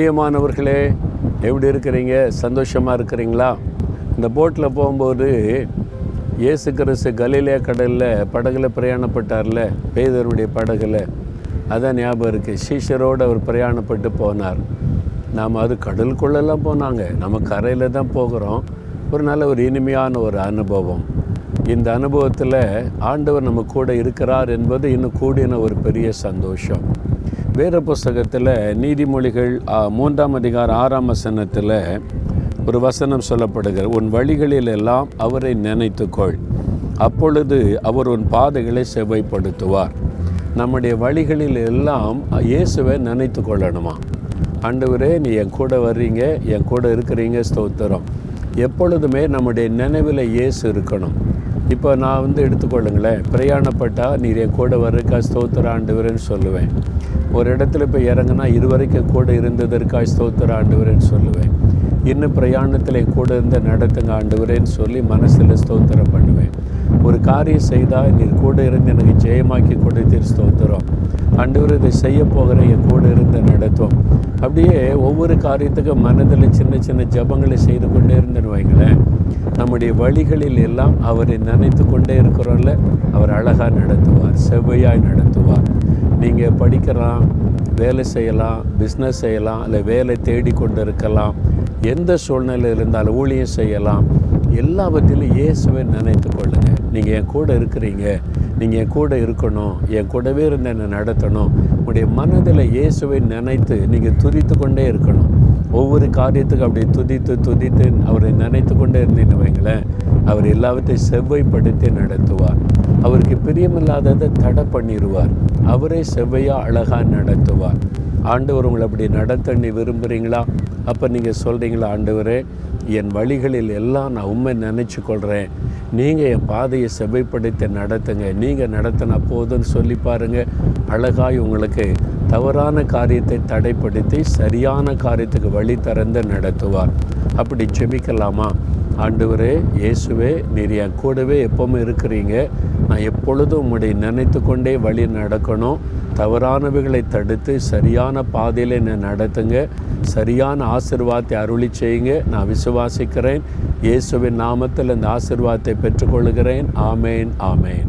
பிரியமானவர்களே எப்படி இருக்கிறீங்க? சந்தோஷமாக இருக்கிறீங்களா? இந்த போட்டில் போகும்போது இயேசு கிறிஸ்து கலிலே கடலில் படகுல பிரயாணப்பட்டார்ல பேதருடைய படகுல. அதான் ஞாபகம் இருக்குது சீஷரோடு அவர் பிரயாணப்பட்டு போனார். நாம் அது கடலுக்குள்ளெல்லாம் போனாங்க. நம்ம கரையில் தான் போகிறோம். ஒரு நல்ல ஒரு இனிமையான ஒரு அனுபவம். இந்த அனுபவத்தில் ஆண்டவர் நம்ம கூட இருக்கிறார் என்பது இன்னும் கூடின ஒரு பெரிய சந்தோஷம். வேத புஸ்தகத்தில் நீதிமொழிகள் மூன்றாம் அதிகார ஆறாம் வசனத்தில் ஒரு வசனம் சொல்லப்படுகிற உன் வழிகளில் எல்லாம் அவரை நினைத்துக்கொள். அப்பொழுது அவர் உன் பாதைகளை செவ்வைப்படுத்துவார். நம்முடைய வழிகளில் எல்லாம் இயேசுவை நினைத்து கொள்ளணுமா ஆண்டவரே நீ என் கூட வர்றீங்க என் கூட இருக்கிறீங்க ஸ்தோத்திரம். எப்பொழுதுமே நம்முடைய நினைவில் இயேசு இருக்கணும். இப்போ நான் வந்து எடுத்துக்கொள்ளுங்களேன். பிரயாணப்பட்டால் நீர் என் கூட வர்றக்கா ஸ்தோத்திர ஆண்டவரேன்னு சொல்லுவேன். ஒரு இடத்துல இப்போ இறங்குனா இதுவரைக்கும் கூட இருந்ததற்காய் ஸ்தோத்திர ஆண்டவரேன்னு சொல்லுவேன். இன்னும் பிரயாணத்தில் கூட இருந்த நடத்துங்க ஆண்டவரேன்னு சொல்லி மனசில் ஸ்தோத்திரம் பண்ணுவேன். ஒரு காரியம் செய்தால் நீர் கூட இருந்து எனக்கு ஜெயமாக்கி கொடுத்தீர் ஸ்தோத்திரம். ஆண்டவர் இதை செய்ய போகிற என் கூட இருந்து நடத்தும் அப்படியே ஒவ்வொரு காரியத்துக்கும் மனதில் சின்ன சின்ன ஜபங்களை செய்து கொண்டே இருந்தேன்னு வைங்களேன். நம்முடைய வழிகளில் எல்லாம் அவரை நினைத்து கொண்டே இருக்கிறோம்ல அவர் அழகாக நடத்துவார் செவ்வையாய் நடத்துவார். நீங்கள் படிக்கலாம் வேலை செய்யலாம் பிஸ்னஸ் செய்யலாம் இல்லை வேலை தேடி கொண்டு இருக்கலாம் எந்த சூழ்நிலையில் இருந்தாலும் ஊழியம் செய்யலாம் எல்லாவற்றிலும் இயேசுவை நினைத்து கொள்ளுங்கள் நீங்கள் என் கூட இருக்கிறீங்க நீங்கள் என் கூட இருக்கணும் என் கூடவே இருந்து என்னை நடத்தணும். உங்களுடைய மனதில் இயேசுவை நினைத்து நீங்கள் துதித்து கொண்டே இருக்கணும். ஒவ்வொரு காரியத்துக்கும் அப்படி துதித்து துதித்து அவரை நினைத்து கொண்டே இருந்தீங்கன்னு வைங்களேன் அவர் எல்லாவற்றையும் செவ்வைப்படுத்தி நடத்துவார். அவருக்கு பிரியமில்லாததை தடை பண்ணிடுவார். அவரே செவ்வையாக அழகாக நடத்துவார். ஆண்டவர் உங்களை அப்படி நடத்த நீ விரும்புகிறீங்களா அப்போ நீங்கள் சொல்கிறீங்களா ஆண்டவரே என் வழிகளில் எல்லாம் நான் உண்மை நினச்சி கொள்கிறேன் நீங்கள் என் பாதையை செவ்வைப்படுத்தி நடத்துங்க. நீங்கள் நடத்தினா போதும்னு சொல்லி பாருங்கள் அழகாய் உங்களுக்கு தவறான காரியத்தை தடைப்படுத்தி சரியான காரியத்துக்கு வழி திறந்து நடத்துவார். அப்படி செபிக்கலாமா ஆண்டவரே இயேசுவே நீர் என் கூடவே எப்போவுமே இருக்கிறீங்க. நான் எப்பொழுதும் உம்முடைய நினைத்து கொண்டே வழி நடக்கணும். தவறானவைகளை தடுத்து சரியான பாதையில் என்னை நடத்துங்க. சரியான ஆசிர்வாதத்தை அருளி செய்யுங்க. நான் விசுவாசிக்கிறேன். இயேசுவின் நாமத்தில் இந்த ஆசிர்வாதத்தை பெற்றுக்கொள்கிறேன். ஆமேன் ஆமேன்.